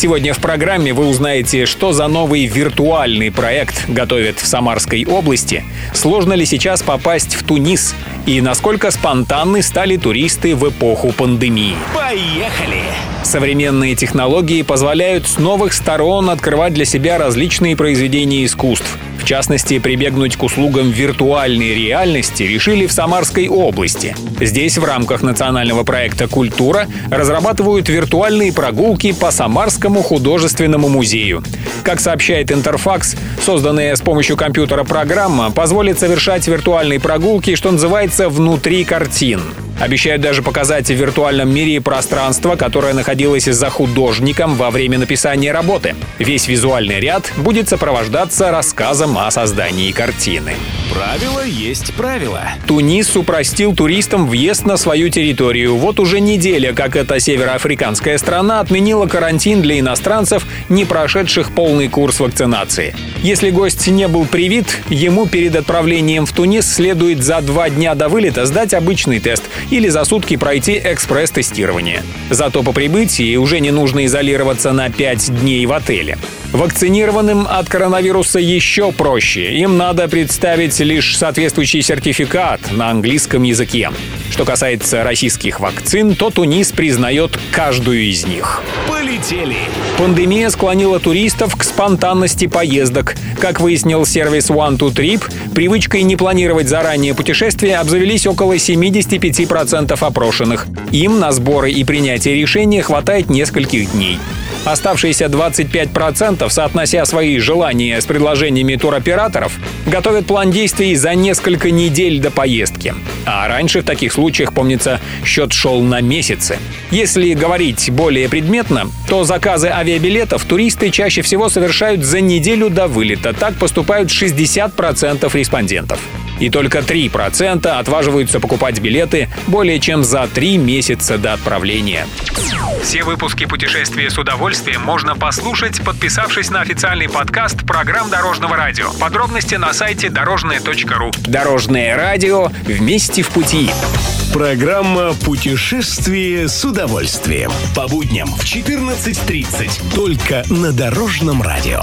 Сегодня в программе вы узнаете, что за новый виртуальный проект готовят в Самарской области, сложно ли сейчас попасть в Тунис и насколько спонтанны стали туристы в эпоху пандемии. Поехали! Современные технологии позволяют с новых сторон открывать для себя различные произведения искусств – в частности, прибегнуть к услугам виртуальной реальности решили в Самарской области. Здесь в рамках национального проекта «Культура» разрабатывают виртуальные прогулки по Самарскому художественному музею. Как сообщает Интерфакс, созданная с помощью компьютера программа позволит совершать виртуальные прогулки, что называется, внутри картин. Обещают даже показать в виртуальном мире пространство, которое находилось за художником во время написания работы. Весь визуальный ряд будет сопровождаться рассказом о создании картины. Правило есть правило. Тунис упростил туристам въезд на свою территорию. Вот уже неделя, как эта североафриканская страна отменила карантин для иностранцев, не прошедших полный курс вакцинации. Если гость не был привит, ему перед отправлением в Тунис следует за два дня до вылета сдать обычный тест или за сутки пройти экспресс-тестирование. Зато по прибытии уже не нужно изолироваться на 5 дней в отеле. Вакцинированным от коронавируса еще проще. Им надо представить лишь соответствующий сертификат на английском языке. Что касается российских вакцин, то Тунис признает каждую из них. Полетели! Пандемия склонила туристов к спонтанности поездок. Как выяснил сервис One to Trip, привычкой не планировать заранее путешествия обзавелись около 75% опрошенных. Им на сборы и принятие решения хватает нескольких дней. Оставшиеся 25%, соотнося свои желания с предложениями туроператоров, готовят план действий за несколько недель до поездки. А раньше в таких случаях, помнится, счет шел на месяцы. Если говорить более предметно, то заказы авиабилетов туристы чаще всего совершают за неделю до вылета. Так поступают 60% респондентов и только 3% отваживаются покупать билеты более чем за 3 месяца до отправления. Все выпуски «Путешествия с удовольствием» можно послушать, подписавшись на официальный подкаст программ Дорожного радио. Подробности на сайте дорожное.ру. Дорожное радио вместе в пути. Программа «Путешествие с удовольствием». По будням в 14.30. Только на Дорожном радио.